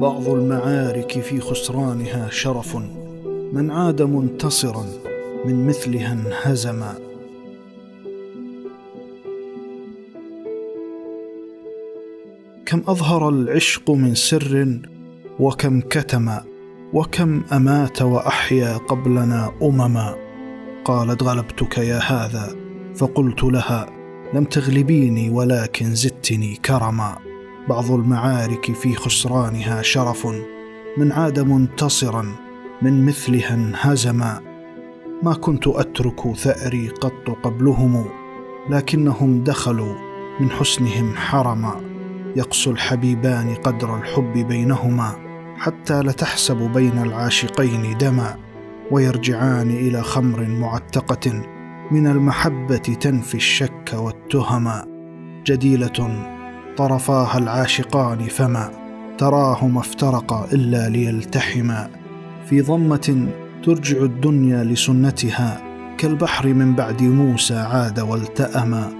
بعض المعارك في خسرانها شرف من عاد منتصرا من مثلها انهزما كم أظهر العشق من سر وكم كتم وكم أمات وأحيا قبلنا أمما. قالت غلبتك يا هذا فقلت لها لم تغلبيني ولكن زدتني كرما. بعض المعارك في خسرانها شرف من عاد منتصرا من مثلها انهزما ما كنت أترك ثأري قط قبلهم لكنهم دخلوا من حسنهم حرما يقسو الحبيبان قدر الحب بينهما حتى لتحسب بين العاشقين دما. ويرجعان إلى خمر معتقة من المحبة تنفي الشك والتهما جديلة طرفاها العاشقان فما تراهما افترقا إلا ليلتحما. في ضمة ترجع الدنيا لسنتها كالبحر من بعد موسى عاد والتأما.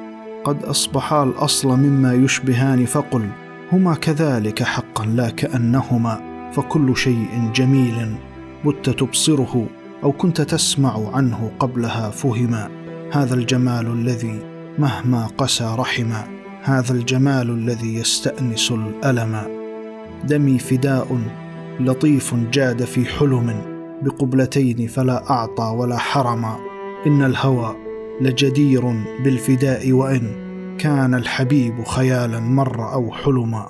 قد أصبحا الأصل مما يشبهان فقل هما كذلك حقا لا كأنهما. فكل شيء جميل بت تبصره أو كنت تسمع عنه قبلها فهما. هذا الجمال الذي مهما قسى رحما. هذا الجمال الذي يستأنس الألم. دمي فداء لطيف جاد في حلم بقبلتين فلا أعطى ولا حرم. إن الهوى لجدير بالفداء وإن كان الحبيب خيالا مر أو حلما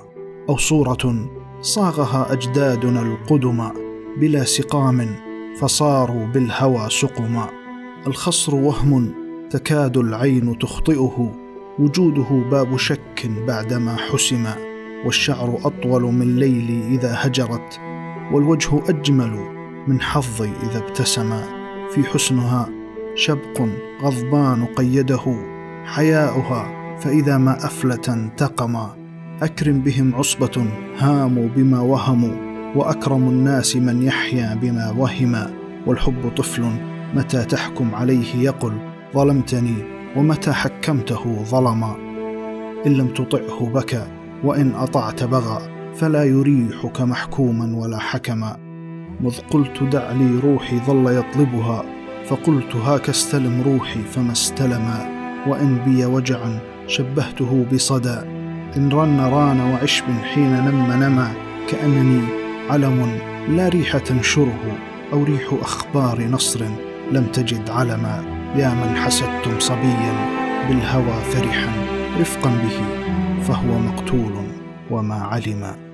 أو صورة صاغها أجدادنا القدما بلا سقام فصاروا بالهوى سقما الخصر وهم تكاد العين تخطئه. وجوده باب شك بعدما حسم والشعر أطول من ليلي إذا هجرت والوجه أجمل من حظي إذا ابتسم. في حسنها شبق غضبان قيده حياؤها فإذا ما أفلت انتقما أكرم بهم عصبة هاموا بما وهموا وأكرم الناس من يحيا بما وهما والحب طفل متى تحكم عليه يقل ظلمتني ومتى حكمته ظلما؟ إن لم تطعه بكى وإن أطعت بغى فلا يريحك محكوما ولا حكما. مذ قلت دع لي روحي ظل يطلبها فقلت هاك استلم روحي فما استلما. وإن بي وجعا شبهته بصدى. إن رن ران وعشب حين نم نما كأنني علم لا ريح تنشره أو ريح أخبار نصر لم تجد علما. يا من حسدتم صبيا بالهوى فرحا رفقا به فهو مقتول وما علم.